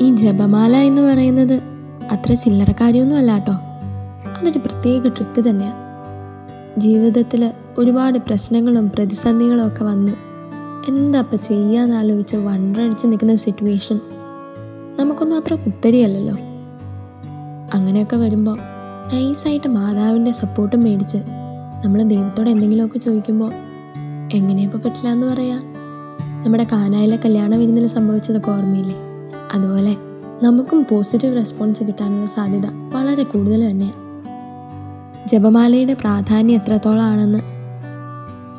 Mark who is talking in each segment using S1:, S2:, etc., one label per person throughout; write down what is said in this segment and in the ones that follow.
S1: ഈ ജപമാല എന്ന് പറയുന്നത് അത്ര ചില്ലറ കാര്യമൊന്നും അല്ല കേട്ടോ. അതൊരു പ്രത്യേക ട്രിക്ക് തന്നെയാണ് ജീവിതത്തിൽ ഒരുപാട് പ്രശ്നങ്ങളും പ്രതിസന്ധികളും ഒക്കെ വന്ന് എന്താ ഇപ്പം ചെയ്യാന്ന് ആലോചിച്ച് വണ്ടടിച്ച് നിൽക്കുന്ന സിറ്റുവേഷൻ നമുക്കൊന്നും അത്ര പുത്തരിയല്ലല്ലോ. അങ്ങനെയൊക്കെ വരുമ്പോൾ നൈസായിട്ട് മാതാവിന്റെ സപ്പോർട്ടും മേടിച്ച് നമ്മൾ ദൈവത്തോട് എന്തെങ്കിലുമൊക്കെ ചോദിക്കുമ്പോൾ എങ്ങനെയപ്പോൾ പറ്റില്ല എന്ന് പറയാ? നമ്മുടെ കാനായിലെ കല്യാണ വിരുന്നിൽ സംഭവിച്ചതൊക്കെ ഓർമ്മയില്ലേ? അതുപോലെ നമുക്കും പോസിറ്റീവ് റെസ്പോൺസ് കിട്ടാനുള്ള സാധ്യത വളരെ കൂടുതൽ തന്നെയാണ് ജപമാലയുടെ പ്രാധാന്യം എത്രത്തോളമാണെന്ന്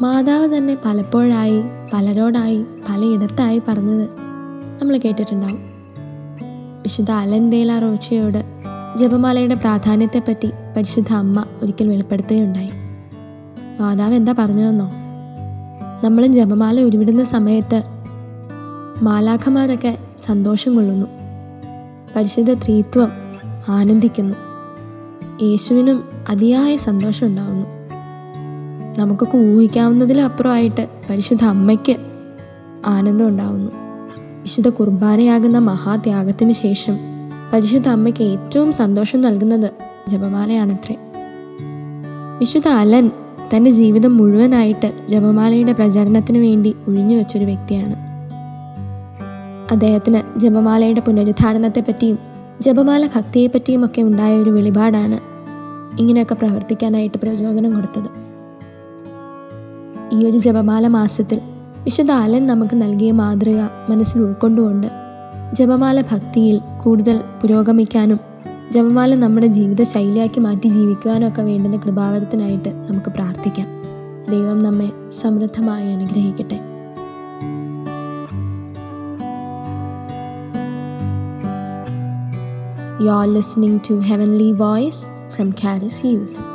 S1: മാതാവ് തന്നെ പലപ്പോഴായി പലരോടായി പലയിടത്തായി പറഞ്ഞത് നമ്മൾ കേട്ടിട്ടുണ്ടാവും. വിശുദ്ധ അലൻ ദേല റോച്ചയോട് ജപമാലയുടെ പ്രാധാന്യത്തെപ്പറ്റി പരിശുദ്ധ അമ്മ ഒരിക്കൽ വെളിപ്പെടുത്തുകയുണ്ടായി. മാതാവ് എന്താ പറഞ്ഞതെന്നോ? നമ്മൾ ജപമാല ഉരുവിടുന്ന സമയത്ത് മാലാഖമാരൊക്കെ സന്തോഷം കൊള്ളുന്നു. പരിശുദ്ധ ത്രീത്വം ആനന്ദിക്കുന്നു. യേശുവിനും അതിയായ സന്തോഷം ഉണ്ടാവുന്നു. നമുക്കൊക്കെ ഊഹിക്കാവുന്നതിലപ്പുറമായിട്ട് പരിശുദ്ധ അമ്മയ്ക്ക് ആനന്ദം ഉണ്ടാവുന്നു. വിശുദ്ധ കുർബാനയാകുന്ന മഹാത്യാഗത്തിന് ശേഷം പരിശുദ്ധ അമ്മയ്ക്ക് ഏറ്റവും സന്തോഷം നൽകുന്നത് ജപമാലയാണത്രേ. വിശുദ്ധ അലൻ തന്റെ ജീവിതം മുഴുവനായിട്ട് ജപമാലയുടെ പ്രചാരണത്തിന് വേണ്ടി ഒഴിഞ്ഞു വെച്ചൊരു വ്യക്തിയാണ്. അദ്ദേഹത്തിന് ജപമാലയുടെ പുനരുദ്ധാരണത്തെപ്പറ്റിയും ജപമാല ഭക്തിയെപ്പറ്റിയും ഒക്കെ ഉണ്ടായ ഒരു വെളിപാടാണ് ഇങ്ങനെയൊക്കെ പ്രവർത്തിക്കാനായിട്ട് പ്രചോദനം കൊടുത്തത്. ഈ ഒരു ജപമാല മാസത്തിൽ വിശുദ്ധ അലൻ നമുക്ക് നൽകിയ മാതൃക മനസ്സിൽ ഉൾക്കൊണ്ടുകൊണ്ട് ജപമാല ഭക്തിയിൽ കൂടുതൽ പുരോഗമിക്കാനും ജപമാല നമ്മുടെ ജീവിത ശൈലിയാക്കി മാറ്റി ജീവിക്കുവാനും ഒക്കെ വേണ്ടുന്ന കൃപാവരത്തിനായിട്ട് നമുക്ക് പ്രാർത്ഥിക്കാം. ദൈവം നമ്മെ സമൃദ്ധമായി അനുഗ്രഹിക്കട്ടെ. You're listening to Heavenly Voice from Caris Youth.